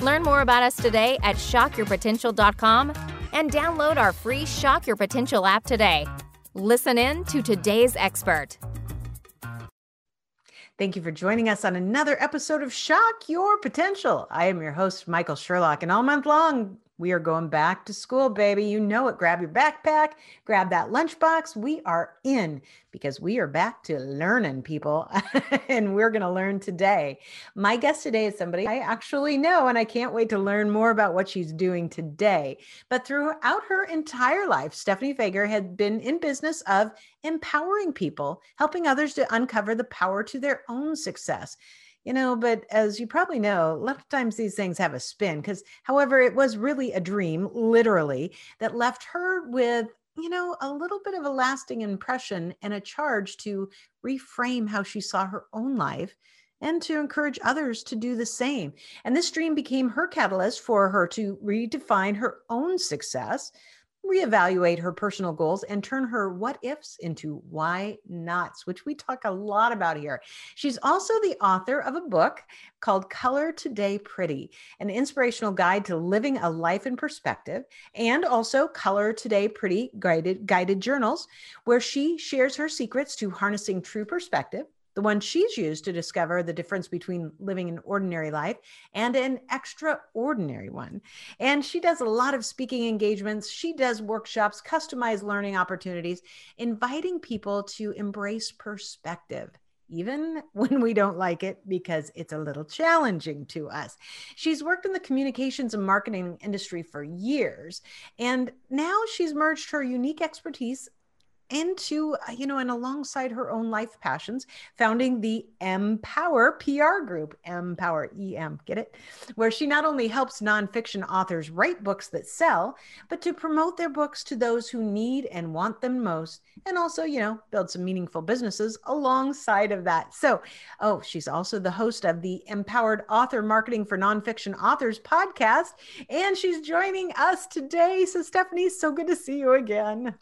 Learn more about us today at shockyourpotential.com and download our free Shock Your Potential app today. Listen in to today's expert. Thank you for joining us on another episode of Shock Your Potential. I am your host, Michael Sherlock, and all month long, we are going back to school, baby. You know it. Grab your backpack, grab that lunchbox. We are in because we are back to learning, people. and we're going to learn today. My guest today is somebody I actually know, and I can't wait to learn more about what she's doing today. But throughout her entire life, Stephanie Feger had been in business of empowering people, helping others to uncover the power to their own success you know but as you probably know a lot of times these things have a spin because however it was really a dream literally that left her with you know a little bit of a lasting impression and a charge to reframe how she saw her own life and to encourage others to do the same. And this dream became her catalyst for her to redefine her own success reevaluate her personal goals and turn her what ifs into why nots, which we talk a lot about here. She's also the author of a book called Color Today Pretty, an inspirational guide to living a life in perspective, and also Color Today Pretty guided, guided journals, where she shares her secrets to harnessing true perspective the one she's used to discover the difference between living an ordinary life and an extraordinary one. And she does a lot of speaking engagements, she does workshops, customized learning opportunities, inviting people to embrace perspective. Even when we don't like it because it's a little challenging to us. She's worked in the communications and marketing industry for years, and now she's merged her unique expertise into uh, you know and alongside her own life passions founding the empower pr group empower em get it? Where she not only helps nonfiction authors write books that sell but to promote their books to those who need and want them most and also you know build some meaningful businesses alongside of that. So oh she's also the host of the empowered author marketing for nonfiction authors podcast and she's joining us today. So stephanie so good to see you again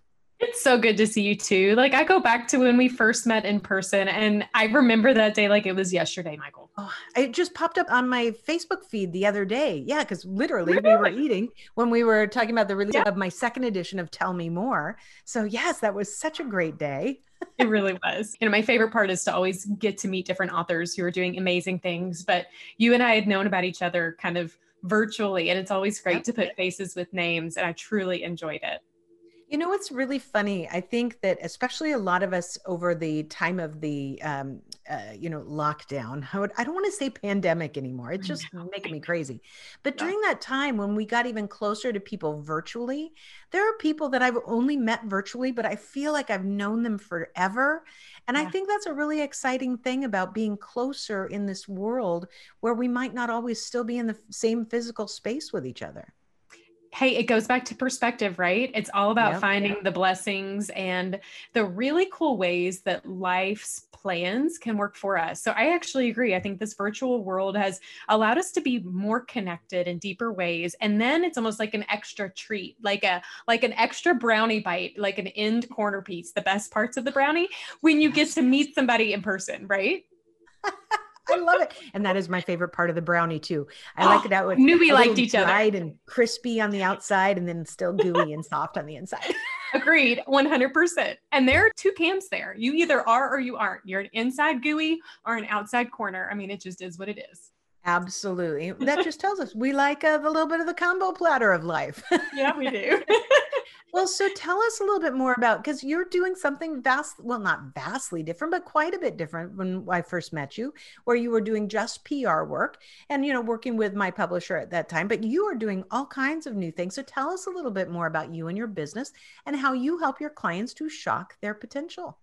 it's so good to see you too. Like I go back to when we first met in person and I remember that day like it was yesterday, Michael. Oh, it just popped up on my Facebook feed the other day. Yeah, because literally we were eating when we were talking about the release yeah. of my second edition of Tell Me More. So yes, that was such a great day. it really was. You know, my favorite part is to always get to meet different authors who are doing amazing things. But you and I had known about each other kind of virtually, and it's always great to put faces with names. And I truly enjoyed it. You know what's really funny? I think that especially a lot of us over the time of the, um, uh, you know, lockdown. I, would, I don't want to say pandemic anymore. It's just making me crazy. But during that time when we got even closer to people virtually, there are people that I've only met virtually, but I feel like I've known them forever. And yeah. I think that's a really exciting thing about being closer in this world where we might not always still be in the same physical space with each other hey, it goes back to perspective, right? It's all about yep, finding yep. the blessings and the really cool ways that life's plans can work for us. So I actually agree. I think this virtual world has allowed us to be more connected in deeper ways. And then it's almost like an extra treat, like a like an extra brownie bite, like an end corner piece, the best parts of the brownie when you get to meet somebody in person, right? I love it. And that is my favorite part of the brownie too. I like that out with knew we liked each other. and crispy on the outside and then still gooey and soft on the inside. Agreed, 100%. And there are two camps there. You either are or you aren't. You're an inside gooey or an outside corner. I mean, it just is what it is. Absolutely. That just tells us we like uh, the little bit of the combo platter of life. yeah, we do. well, so tell us a little bit more about because you're doing something vast, well, not vastly different, but quite a bit different when I first met you, where you were doing just PR work and, you know, working with my publisher at that time, but you are doing all kinds of new things. So tell us a little bit more about you and your business and how you help your clients to shock their potential.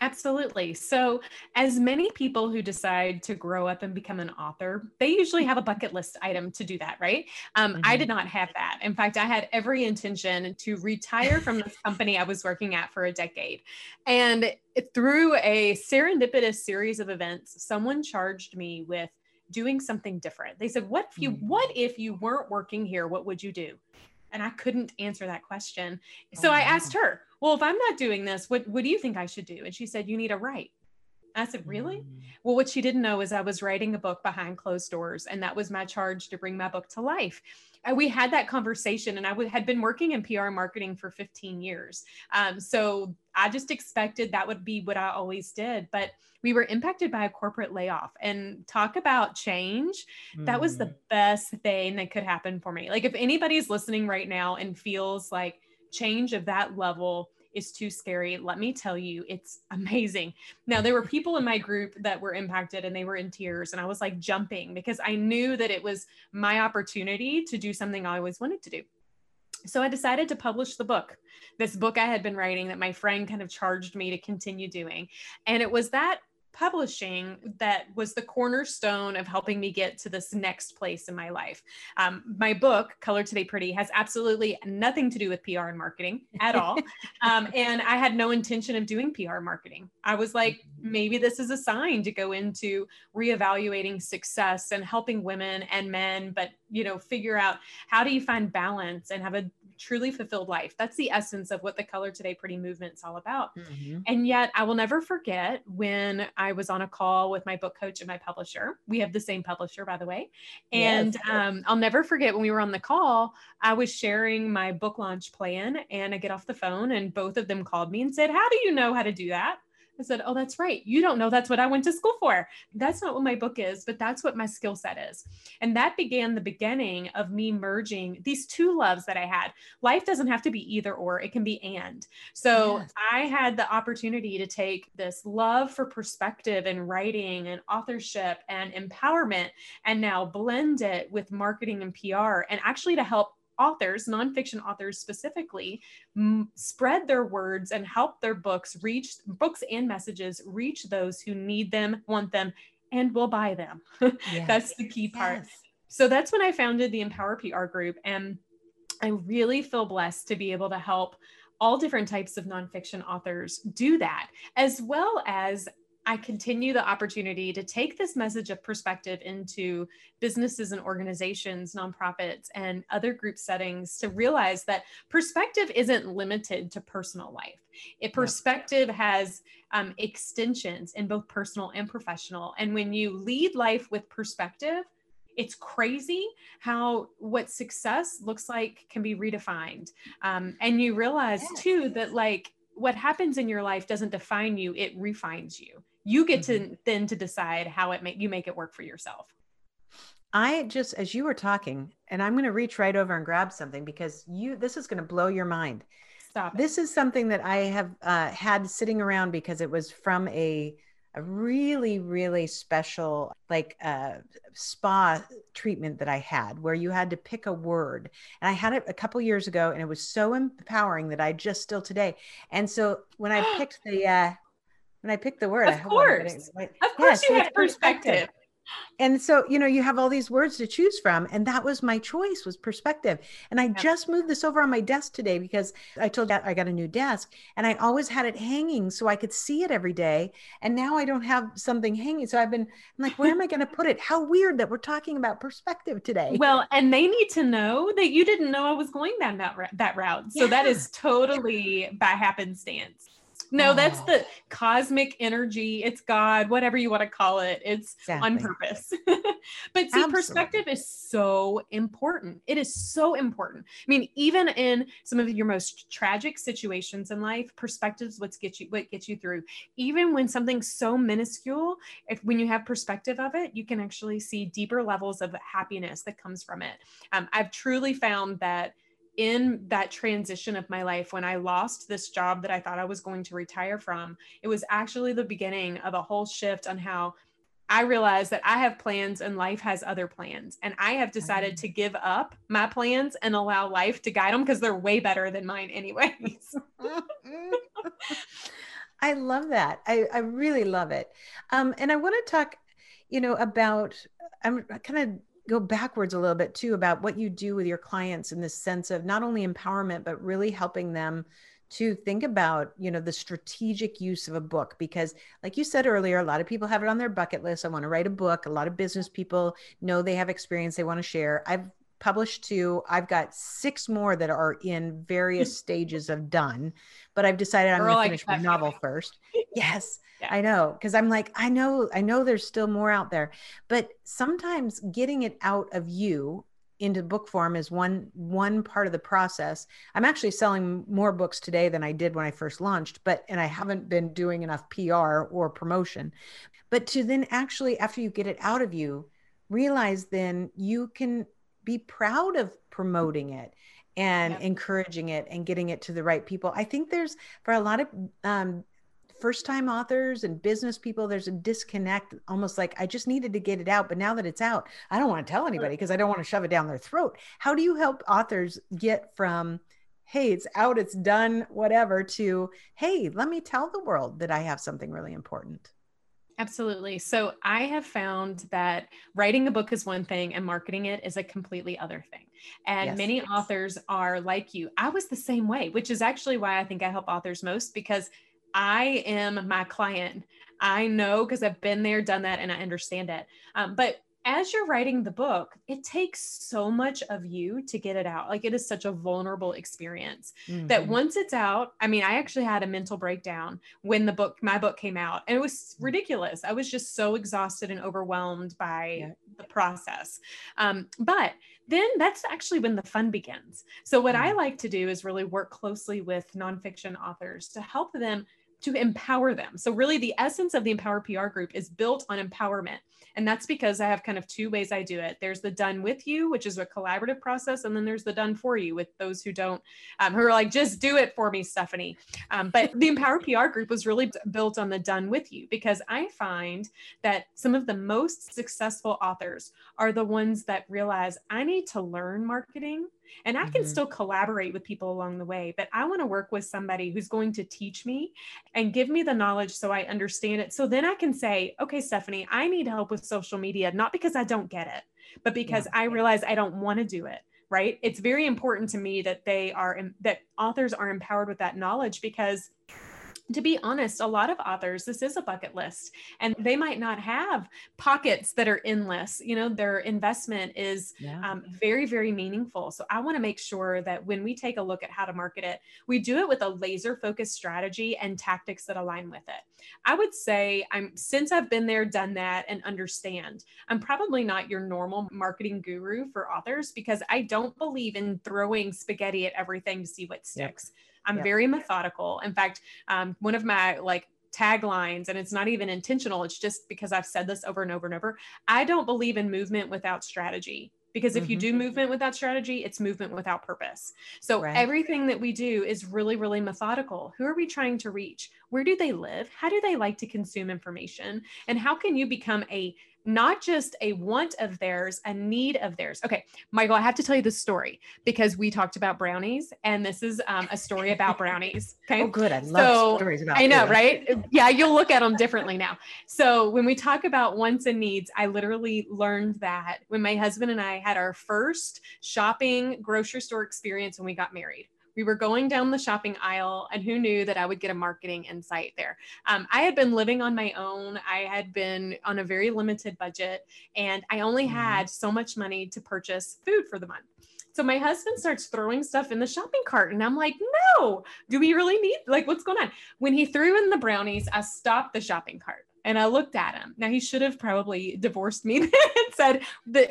Absolutely. So, as many people who decide to grow up and become an author, they usually have a bucket list item to do that, right? Um, mm-hmm. I did not have that. In fact, I had every intention to retire from this company I was working at for a decade. And through a serendipitous series of events, someone charged me with doing something different. They said, "What if you mm-hmm. what if you weren't working here? What would you do?" And I couldn't answer that question. So oh, I asked her, well, if I'm not doing this, what, what do you think I should do? And she said, you need to write. I said, really? Mm. Well, what she didn't know is I was writing a book behind closed doors, and that was my charge to bring my book to life. And we had that conversation, and I w- had been working in PR marketing for 15 years. Um, so I just expected that would be what I always did. But we were impacted by a corporate layoff, and talk about change. Mm. That was the mm. best thing that could happen for me. Like, if anybody's listening right now and feels like, change of that level is too scary. Let me tell you, it's amazing. Now, there were people in my group that were impacted and they were in tears, and I was like jumping because I knew that it was my opportunity to do something I always wanted to do. So I decided to publish the book, this book I had been writing that my friend kind of charged me to continue doing. And it was that publishing that was the cornerstone of helping me get to this next place in my life. Um, my book, Color Today Pretty, has absolutely nothing to do with PR and marketing at all. um, and I had no intention of doing PR marketing. I was like, mm-hmm. maybe this is a sign to go into reevaluating success and helping women and men, but you know, figure out how do you find balance and have a truly fulfilled life. That's the essence of what the Color Today Pretty movement is all about. Mm-hmm. And yet, I will never forget when I was on a call with my book coach and my publisher. We have the same publisher, by the way. And yes. um, I'll never forget when we were on the call, I was sharing my book launch plan, and I get off the phone, and both of them called me and said, How do you know how to do that? I said, Oh, that's right. You don't know that's what I went to school for. That's not what my book is, but that's what my skill set is. And that began the beginning of me merging these two loves that I had. Life doesn't have to be either or, it can be and. So yes. I had the opportunity to take this love for perspective and writing and authorship and empowerment and now blend it with marketing and PR and actually to help authors, nonfiction authors specifically, m- spread their words and help their books reach books and messages reach those who need them, want them, and will buy them. Yes. that's the key part. Yes. So that's when I founded the Empower PR group. And I really feel blessed to be able to help all different types of nonfiction authors do that, as well as I continue the opportunity to take this message of perspective into businesses and organizations, nonprofits, and other group settings to realize that perspective isn't limited to personal life. It perspective has um, extensions in both personal and professional. And when you lead life with perspective, it's crazy how what success looks like can be redefined. Um, and you realize too that like what happens in your life doesn't define you, it refines you you get mm-hmm. to then to decide how it make you make it work for yourself i just as you were talking and i'm going to reach right over and grab something because you this is going to blow your mind stop it. this is something that i have uh, had sitting around because it was from a a really really special like uh, spa treatment that i had where you had to pick a word and i had it a couple years ago and it was so empowering that i just still today and so when i picked the uh, when I picked the word. Of course. Of course you have perspective. perspective. And so, you know, you have all these words to choose from. And that was my choice was perspective. And I yeah. just moved this over on my desk today because I told you I got a new desk and I always had it hanging so I could see it every day. And now I don't have something hanging. So I've been I'm like, where am I going to put it? How weird that we're talking about perspective today. Well, and they need to know that you didn't know I was going down that, that route. So yeah. that is totally by happenstance. No, that's the cosmic energy. It's God, whatever you want to call it. It's exactly. on purpose. but see, Absolutely. perspective is so important. It is so important. I mean, even in some of your most tragic situations in life, perspective is what gets you what gets you through. Even when something's so minuscule, if when you have perspective of it, you can actually see deeper levels of happiness that comes from it. Um, I've truly found that in that transition of my life when I lost this job that I thought I was going to retire from, it was actually the beginning of a whole shift on how I realized that I have plans and life has other plans. And I have decided to give up my plans and allow life to guide them because they're way better than mine, anyways. I love that. I, I really love it. Um, and I want to talk, you know, about, I'm kind of go backwards a little bit too about what you do with your clients in the sense of not only empowerment, but really helping them to think about you know the strategic use of a book. Because like you said earlier a lot of people have it on their bucket list. I want to write a book. A lot of business people know they have experience they want to share. I've published two. I've got six more that are in various stages of done but i've decided i'm going to finish my novel first. Yes yeah. i know because i'm like i know i know there's still more out there but sometimes getting it out of you into book form is one one part of the process. I'm actually selling more books today than I did when I first launched, but and I haven't been doing enough PR or promotion. But to then actually after you get it out of you, realize then you can be proud of promoting it and encouraging it and getting it to the right people. I think there's for a lot of um, first time authors and business people, there's a disconnect, almost like I just needed to get it out. But now that it's out, I don't want to tell anybody because I don't want to shove it down their throat. How do you help authors get from, hey, it's out, it's done, whatever, to, hey, let me tell the world that I have something really important? Absolutely. So I have found that writing a book is one thing and marketing it is a completely other thing. And yes, many yes. authors are like you. I was the same way, which is actually why I think I help authors most because I am my client. I know because I've been there, done that, and I understand it. Um, but as you're writing the book, it takes so much of you to get it out. Like it is such a vulnerable experience mm-hmm. that once it's out, I mean, I actually had a mental breakdown when the book, my book came out, and it was mm. ridiculous. I was just so exhausted and overwhelmed by yeah. the process. Um, but then that's actually when the fun begins. So, what mm-hmm. I like to do is really work closely with nonfiction authors to help them to empower them. So, really, the essence of the Empower PR group is built on empowerment. And that's because I have kind of two ways I do it. There's the done with you, which is a collaborative process. And then there's the done for you with those who don't, um, who are like, just do it for me, Stephanie. Um, but the Empower PR group was really built on the done with you because I find that some of the most successful authors are the ones that realize I need to learn marketing and I can mm-hmm. still collaborate with people along the way, but I want to work with somebody who's going to teach me and give me the knowledge so I understand it. So then I can say, okay, Stephanie, I need help with social media, not because I don't get it, but because yeah. I realize I don't want to do it. Right. It's very important to me that they are, that authors are empowered with that knowledge because to be honest, a lot of authors, this is a bucket list, and they might not have pockets that are endless. You know, their investment is yeah. um, very, very meaningful. So I want to make sure that when we take a look at how to market it, we do it with a laser focused strategy and tactics that align with it. I would say I'm since I've been there, done that, and understand, I'm probably not your normal marketing guru for authors because I don't believe in throwing spaghetti at everything to see what sticks. Yeah I'm yep. very methodical. In fact, um, one of my like taglines, and it's not even intentional, it's just because I've said this over and over and over. I don't believe in movement without strategy. Because if mm-hmm. you do movement without strategy, it's movement without purpose. So right. everything that we do is really, really methodical. Who are we trying to reach? Where do they live? How do they like to consume information? And how can you become a not just a want of theirs, a need of theirs. Okay, Michael, I have to tell you this story because we talked about brownies, and this is um, a story about brownies. Okay. Oh, good. I love so, stories about. I know, right? Yeah, you'll look at them differently now. So when we talk about wants and needs, I literally learned that when my husband and I had our first shopping grocery store experience when we got married we were going down the shopping aisle and who knew that i would get a marketing insight there. Um, i had been living on my own. I had been on a very limited budget and i only mm-hmm. had so much money to purchase food for the month. So my husband starts throwing stuff in the shopping cart and I'm like, no, do we really need, like, what's going on? When he threw in the brownies, I stopped the shopping cart and I looked at him. Now he should have probably divorced me and said,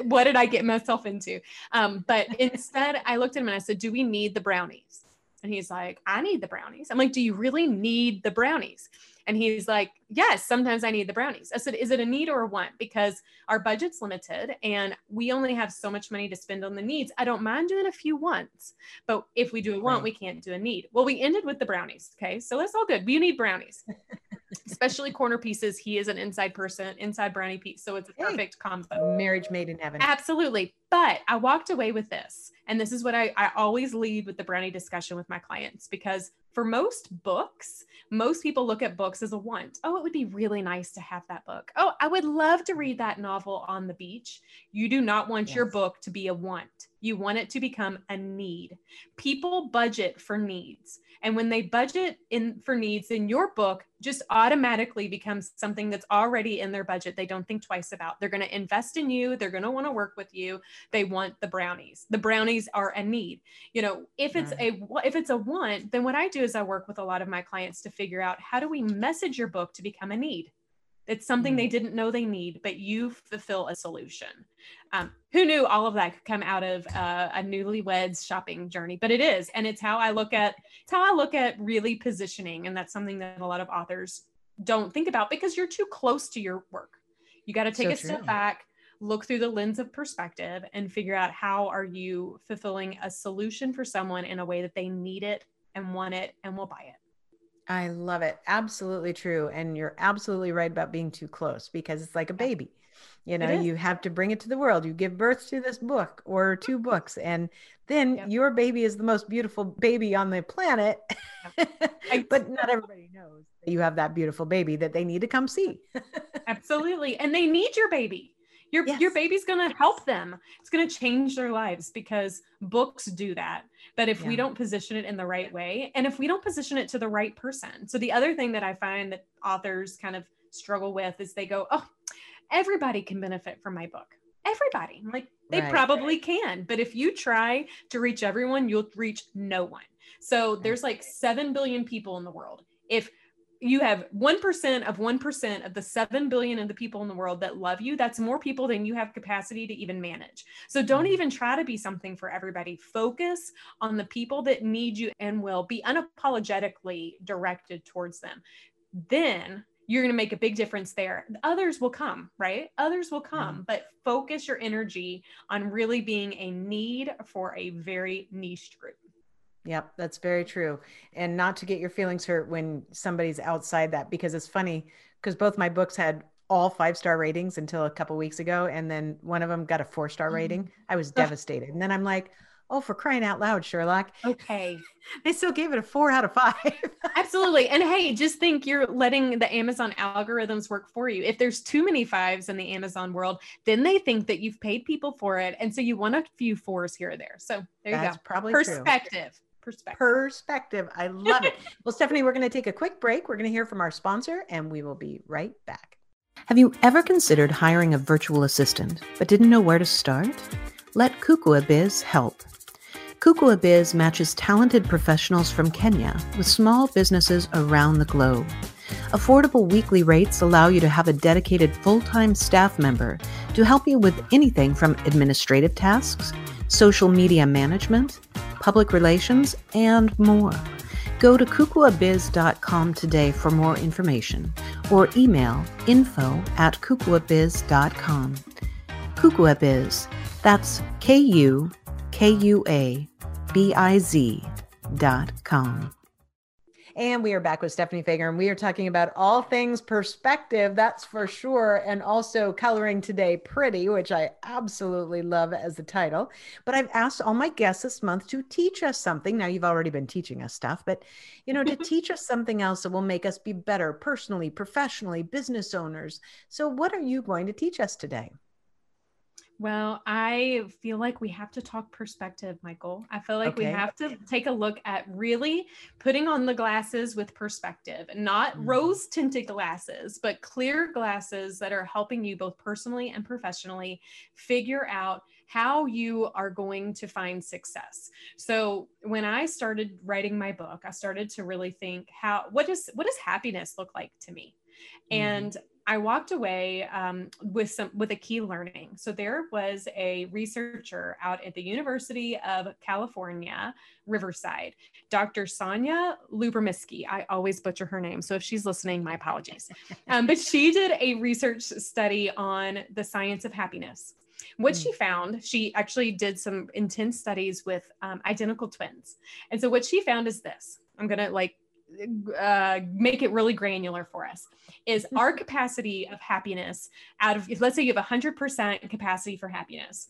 "What did I get myself into?" Um, but instead, I looked at him and I said, "Do we need the brownies?" And he's like, "I need the brownies." I'm like, "Do you really need the brownies?" And he's like, Yes, sometimes I need the brownies. I said, Is it a need or a want? Because our budget's limited and we only have so much money to spend on the needs. I don't mind doing a few wants, but if we do a want, we can't do a need. Well, we ended with the brownies. Okay. So that's all good. You need brownies. especially corner pieces. He is an inside person, inside brownie piece. So it's a perfect hey, combo. Marriage made in heaven. Absolutely. But I walked away with this. And this is what I, I always lead with the brownie discussion with my clients because for most books, most people look at books as a want. Oh, it would be really nice to have that book. Oh, I would love to read that novel on the beach. You do not want yes. your book to be a want. You want it to become a need. People budget for needs. And when they budget in for needs in your book, just automatically becomes something that's already in their budget. They don't think twice about. They're going to invest in you. They're going to want to work with you. They want the brownies. The brownies are a need. You know, if it's a if it's a want, then what I do is I work with a lot of my clients to figure out how do we message your book to become a need. It's something they mm. didn't know they need, but you fulfill a solution. Um, who knew all of that could come out of uh, a newlyweds shopping journey? But it is, and it's how I look at it's how I look at really positioning, and that's something that a lot of authors don't think about because you're too close to your work. You got to take so a true. step back, look through the lens of perspective, and figure out how are you fulfilling a solution for someone in a way that they need it and want it and will buy it. I love it. Absolutely true. And you're absolutely right about being too close because it's like a baby. You know, you have to bring it to the world. You give birth to this book or mm-hmm. two books, and then yep. your baby is the most beautiful baby on the planet. Yep. but not everybody knows that you have that beautiful baby that they need to come see. Absolutely. And they need your baby your yes. your baby's going to help them. It's going to change their lives because books do that. But if yeah. we don't position it in the right way and if we don't position it to the right person. So the other thing that i find that authors kind of struggle with is they go oh everybody can benefit from my book. Everybody. Like they right. probably can but if you try to reach everyone you'll reach no one. So there's like 7 billion people in the world. If you have 1% of 1% of the 7 billion of the people in the world that love you that's more people than you have capacity to even manage. So don't mm-hmm. even try to be something for everybody. Focus on the people that need you and will be unapologetically directed towards them. Then you're going to make a big difference there. Others will come right? Others will come mm-hmm. but focus your energy on really being a need for a very niche group Yep, that's very true. And not to get your feelings hurt when somebody's outside that because it's funny because both my books had all five star ratings until a couple weeks ago and then one of them got a four star mm-hmm. rating. I was devastated. And then I'm like, "Oh, for crying out loud, Sherlock." Okay. they still gave it a 4 out of 5. Absolutely. And hey, just think you're letting the Amazon algorithms work for you. If there's too many fives in the Amazon world, then they think that you've paid people for it and so you want a few fours here or there. So, there That's you go. Probably perspective. True perspective. Perspective. I love it. well, Stephanie, we're going to take a quick break. We're going to hear from our sponsor, and we will be right back. Have you ever considered hiring a virtual assistant but didn't know where to start? Let Kukua Biz help. Kukua Biz matches talented professionals from Kenya with small businesses around the globe. Affordable weekly rates allow you to have a dedicated full time staff member to help you with anything from administrative tasks, social media management, public relations, and more. Go to kukuabiz.com today for more information or email info at kukuabiz.com. Kukuabiz, that's K U K U A B I Z dot com. And we are back with Stephanie Feger, and we are talking about all things perspective, that's for sure, and also coloring today pretty, which I absolutely love as the title. But I've asked all my guests this month to teach us something. Now, you've already been teaching us stuff, but you know, to teach us something else that will make us be better personally, professionally, business owners. So, what are you going to teach us today? Well, I feel like we have to talk perspective, Michael. I feel like okay. we have to take a look at really putting on the glasses with perspective, not mm-hmm. rose tinted glasses, but clear glasses that are helping you both personally and professionally figure out how you are going to find success. So, when I started writing my book, I started to really think how what does what does happiness look like to me? Mm-hmm. And I walked away um, with some with a key learning. So there was a researcher out at the University of California, Riverside, Dr. Sonja Lyubomirsky. I always butcher her name, so if she's listening, my apologies. Um, but she did a research study on the science of happiness. What mm. she found, she actually did some intense studies with um, identical twins, and so what she found is this. I'm gonna like uh, make it really granular for us is our capacity of happiness out of let's say you have 100% capacity for happiness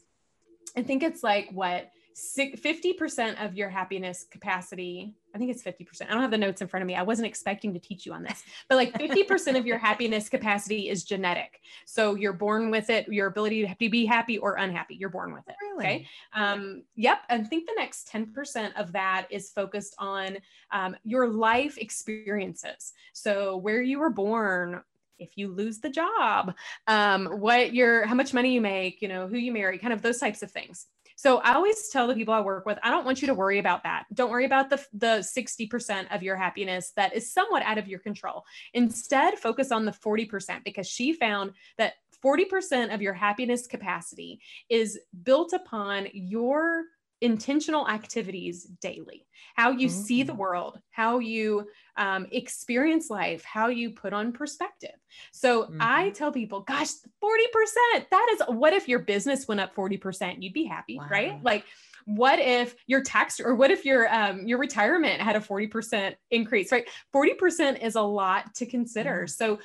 i think it's like what 50% of your happiness capacity i think it's 50% i don't have the notes in front of me i wasn't expecting to teach you on this but like 50% of your happiness capacity is genetic. So you're born with it your ability to be happy or unhappy you're born with it really? okay? Um, yep i think the next 10% of that is focused on um, your life experiences. So where you were born if you lose the job um, what your how much money you make you know who you marry kind of those types of things so I always tell the people I work with, I don't want you to worry about that. Don't worry about the, the 60% of your happiness that is somewhat out of your control. Instead, focus on the 40% because she found that 40% of your happiness capacity is built upon your intentional activities daily how you mm-hmm. see the mm-hmm. world how you um, experience life how you put on perspective so mm-hmm. i tell people gosh 40% that is what if your business went up 40% you'd be happy wow. right like what if your tax or what if your um, your retirement had a 40% increase right 40% is a lot to consider mm. so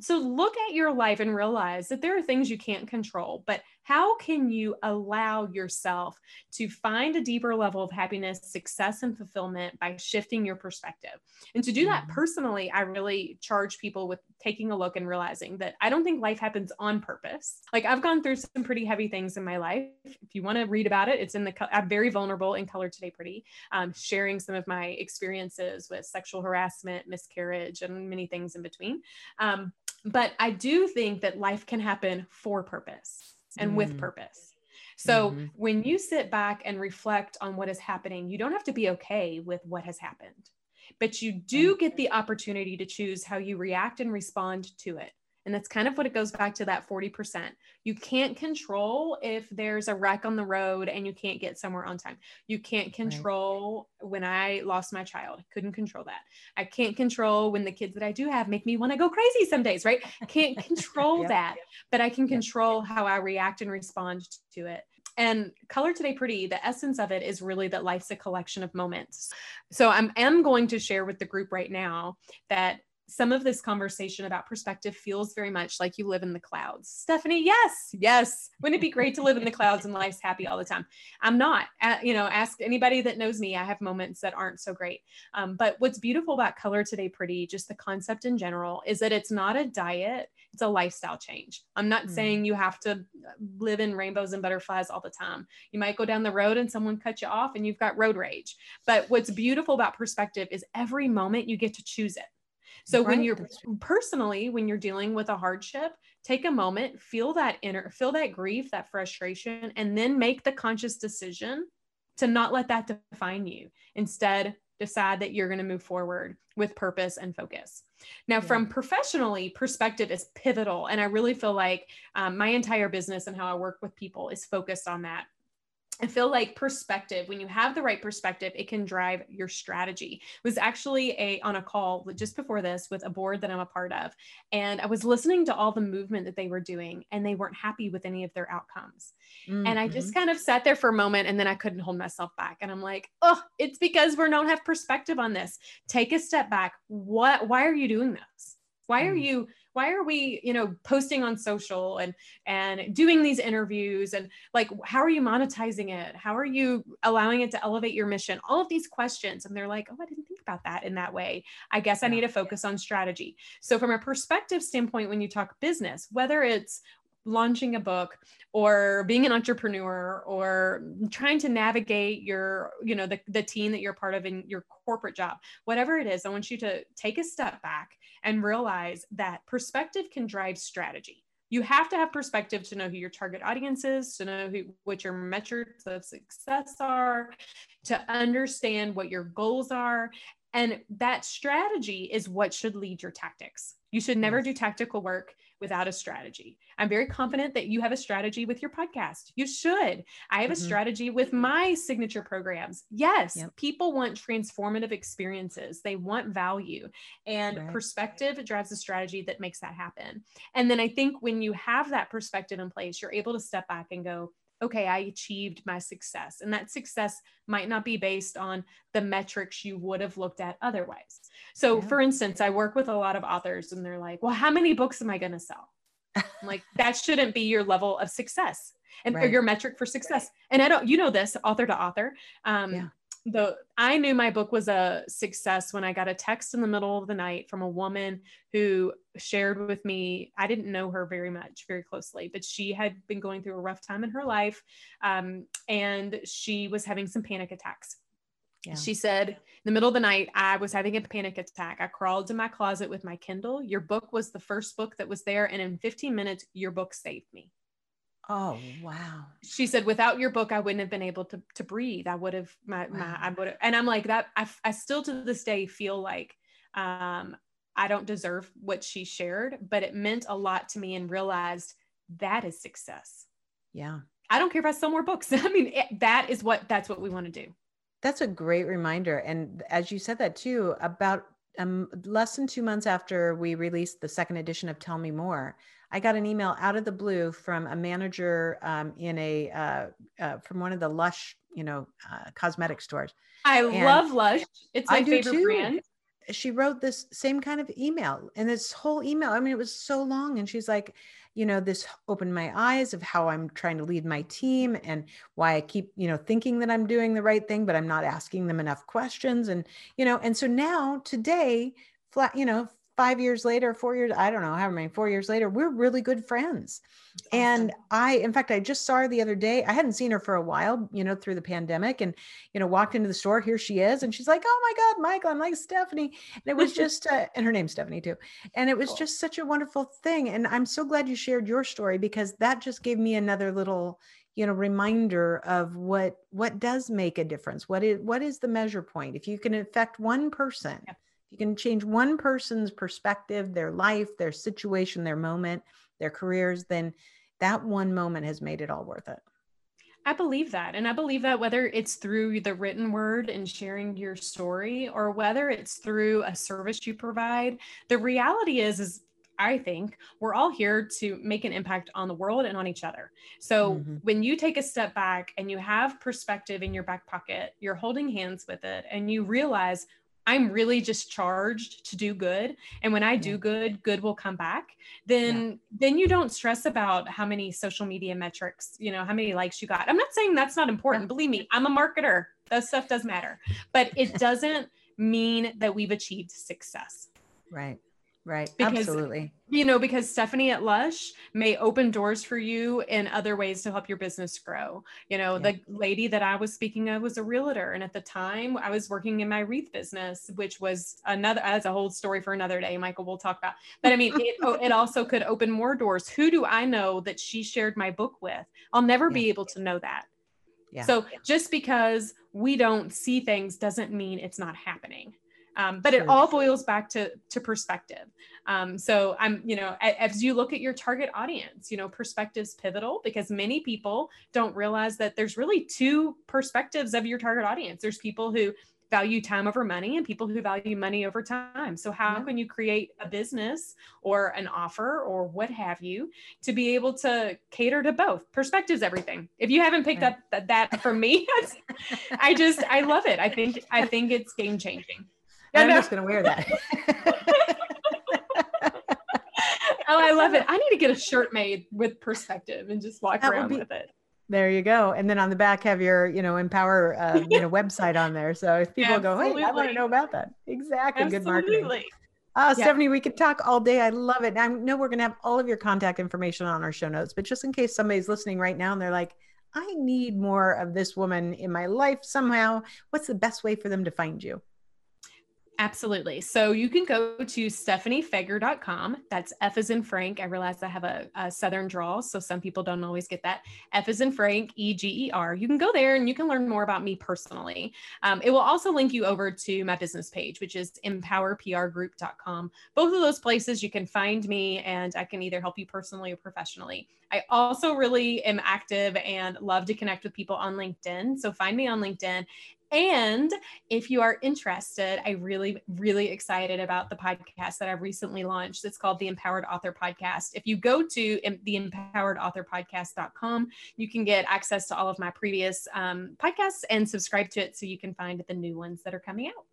so look at your life and realize that there are things you can't control, but how can you allow yourself to find a deeper level of happiness, success, and fulfillment by shifting your perspective? And to do that mm-hmm. personally, I really charge people with taking a look and realizing that I don't think life happens on purpose. Like I've gone through some pretty heavy things in my life. If you want to read about it, it's in the, I'm very vulnerable in Color Today Pretty, um, sharing some of my experiences with sexual harassment, miscarriage, and many things in between. Um, but I do think that life can happen for purpose and mm. with purpose. So mm-hmm. when you sit back and reflect on what is happening, you don't have to be okay with what has happened, but you do get the opportunity to choose how you react and respond to it. And that's kind of what it goes back to that 40%. You can't control if there's a wreck on the road and you can't get somewhere on time. You can't control right. when I lost my child. Couldn't control that. I can't control when the kids that I do have make me want to go crazy some days, right? Can't control yep. that, but I can control how I react and respond to it. And Color Today Pretty, the essence of it is really that life's a collection of moments. So I'm am going to share with the group right now that some of this conversation about perspective feels very much like you live in the clouds. Stephanie, yes, yes. Wouldn't it be great to live in the clouds and life's happy all the time? I'm not. Uh, you know, ask anybody that knows me. I have moments that aren't so great. Um, but what's beautiful about Color Today Pretty, just the concept in general, is that it's not a diet, it's a lifestyle change. I'm not mm. saying you have to live in rainbows and butterflies all the time. You might go down the road and someone cut you off and you've got road rage. But what's beautiful about perspective is every moment you get to choose it. So right. when you're personally, when you're dealing with a hardship, take a moment, feel that inner, feel that grief, that frustration, and then make the conscious decision to not let that define you. Instead, decide that you're going to move forward with purpose and focus. Now, yeah. from professionally, perspective is pivotal. And I really feel like um, my entire business and how I work with people is focused on that. I feel like perspective, when you have the right perspective, it can drive your strategy. It was actually a on a call just before this with a board that I'm a part of. And I was listening to all the movement that they were doing and they weren't happy with any of their outcomes. Mm-hmm. And I just mm-hmm. kind of sat there for a moment and then I couldn't hold myself back. And I'm like, oh, it's because we don't have perspective on this. Take a step back. What why are you doing this? Why are mm. you why are we you know posting on social and and doing these interviews? And like how are you monetizing it? How are you allowing it to elevate your mission? All of these questions. And they're like oh i didn't think about that in that way. I guess i need to focus on strategy. So from a perspective standpoint when you talk business whether it's launching a book or being an entrepreneur or trying to navigate your you know the, the team that you're part of in your corporate job whatever it is i want you to take a step back and realize that perspective can drive strategy. You have to have perspective to know who your target audience is to know who what your metrics of success are to understand what your goals are. And that strategy is what should lead your tactics. You should never do tactical work without a strategy. I'm very confident that you have a strategy with your podcast. You should. I have mm-hmm. a strategy with my signature programs. Yes, yep. people want transformative experiences, they want value, and right. perspective drives a strategy that makes that happen. And then I think when you have that perspective in place, you're able to step back and go, okay, I achieved my success. And that success might not be based on the metrics you would have looked at otherwise. So, yeah. for instance, I work with a lot of authors and they're like, well, how many books am I going to sell? I'm like, that shouldn't be your level of success. and right. your metric for success. And I don't, you know this, author to author. Um, yeah. The I knew my book was a success when I got a text in the middle of the night from a woman who shared with me. I didn't know her very much, very closely, but she had been going through a rough time in her life, um, and she was having some panic attacks. Yeah. She said, in the middle of the night, I was having a panic attack. I crawled to my closet with my Kindle. Your book was the first book that was there. And in 15 minutes, your book saved me. Oh wow. She said, without your book, I wouldn't have been able to to breathe. I would have my, wow. my I would have and I'm like that I, I still to this day feel like um I don't deserve what she shared, but it meant a lot to me and realized that is success. Yeah. I don't care if I sell more books. I mean, it, that is what that's what we want to do. That's a great reminder. And as you said that too, about um, less than two months after we released the second edition of Tell Me More, I got an email out of the blue from a manager um, in a uh, uh, from one of the Lush, you know, uh, cosmetic stores. I and love Lush. It's my favorite too. brand. She wrote this same kind of email, and this whole email. I mean, it was so long, and she's like, you know, this opened my eyes of how I'm trying to lead my team and why I keep, you know, thinking that I'm doing the right thing, but I'm not asking them enough questions, and you know, and so now today, flat, you know, five years later, four years, I don't know how many, four years later, we're really good friends. Awesome. And I, in fact, I just saw her the other day. I hadn't seen her for a while, you know, through the pandemic and, you know, walked into the store. Here she is. And she's like, oh my God, Michael, I'm like Stephanie. And it was just, uh, and her name's Stephanie too. And it was cool. just such a wonderful thing. And I'm so glad you shared your story because that just gave me another little, you know reminder of what what does make a difference what is what is the measure point if you can affect one person yeah you can change one person's perspective, their life, their situation, their moment, their careers, then that one moment has made it all worth it. I believe that. And I believe that whether it's through the written word and sharing your story or whether it's through a service you provide, the reality is is I think we're all here to make an impact on the world and on each other. So mm-hmm. when you take a step back and you have perspective in your back pocket, you're holding hands with it and you realize I'm really just charged to do good. And when I do good, good will come back. Then yeah. then you don't stress about how many social media metrics, you know, how many likes you got. I'm not saying that's not important. Believe me, I'm a marketer. That stuff does matter. But it doesn't mean that we've achieved success. Right. Right. Because, Absolutely. You know, because Stephanie at Lush may open doors for you in other ways to help your business grow. You know, yeah. the lady that I was speaking of was a realtor. And at the time I was working in my wreath business, which was another, as a whole story for another day, Michael, we'll talk about. But I mean, it, oh, it also could open more doors. Who do I know that she shared my book with? I'll never yeah. be able to know that. Yeah. So just because we don't see things doesn't mean it's not happening. Um, but sure. it all boils back to to perspective. Um, so I'm, you know, as you look at your target audience, you know, perspectives pivotal because many people don't realize that there's really two perspectives of your target audience. There's people who value time over money and people who value money over time. So how yeah. can you create a business or an offer or what have you to be able to cater to both? Perspectives everything. If you haven't picked right. up that, that from me, I just I love it. I think I think it's game changing. I'm just going to wear that. oh, I love it. I need to get a shirt made with perspective and just walk that around be, with it. There you go. And then on the back, have your, you know, Empower, uh, you know, website on there. So if people Absolutely. go, hey, I want to know about that. Exactly. Absolutely. Good marketing. Oh, yeah. Stephanie, we could talk all day. I love it. I know we're going to have all of your contact information on our show notes, but just in case somebody's listening right now and they're like, I need more of this woman in my life somehow, what's the best way for them to find you? Absolutely. So you can go to stephaniefeger.com. That's F is in Frank. I realize I have a, a, Southern drawl, so some people don't always get that. F is in Frank, E G E R. You can go there and you can learn more about me personally. Um, it will also link you over to my business page, which is empowerprgroup.com. Both of those places you can find me and I can either help you personally or professionally. I also really am active and love to connect with people on LinkedIn. So find me on LinkedIn and if you are interested, I really, really excited about the podcast that I've recently launched. It's called the Empowered Author Podcast. If you go to the empoweredauthorpodcast.com, you can get access to all of my previous um, podcasts and subscribe to it so you can find the new ones that are coming out.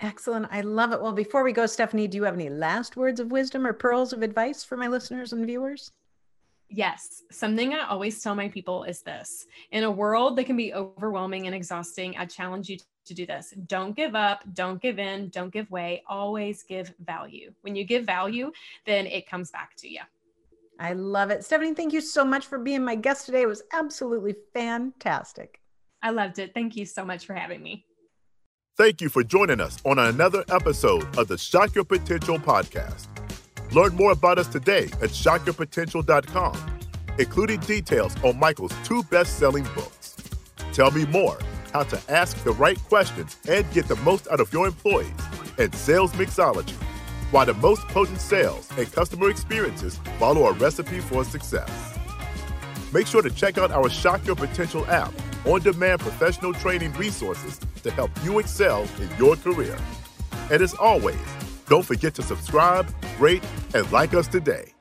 Excellent. I love it. Well, before we go, Stephanie, do you have any last words of wisdom or pearls of advice for my listeners and viewers? Yes. Something I always tell my people is this in a world that can be overwhelming and exhausting, I challenge you to do this. Don't give up, don't give in, don't give way. Always give value. When you give value, then it comes back to you. I love it. Stephanie, thank you so much for being my guest today. It was absolutely fantastic. I loved it. Thank you so much for having me. Thank you for joining us on another episode of the Shock Your Potential podcast. Learn more about us today at shockyourpotential.com, including details on Michael's two best selling books. Tell me more how to ask the right questions and get the most out of your employees and sales mixology, why the most potent sales and customer experiences follow a recipe for success. Make sure to check out our Shock Your Potential app on demand professional training resources to help you excel in your career. And as always, don't forget to subscribe, rate, and like us today.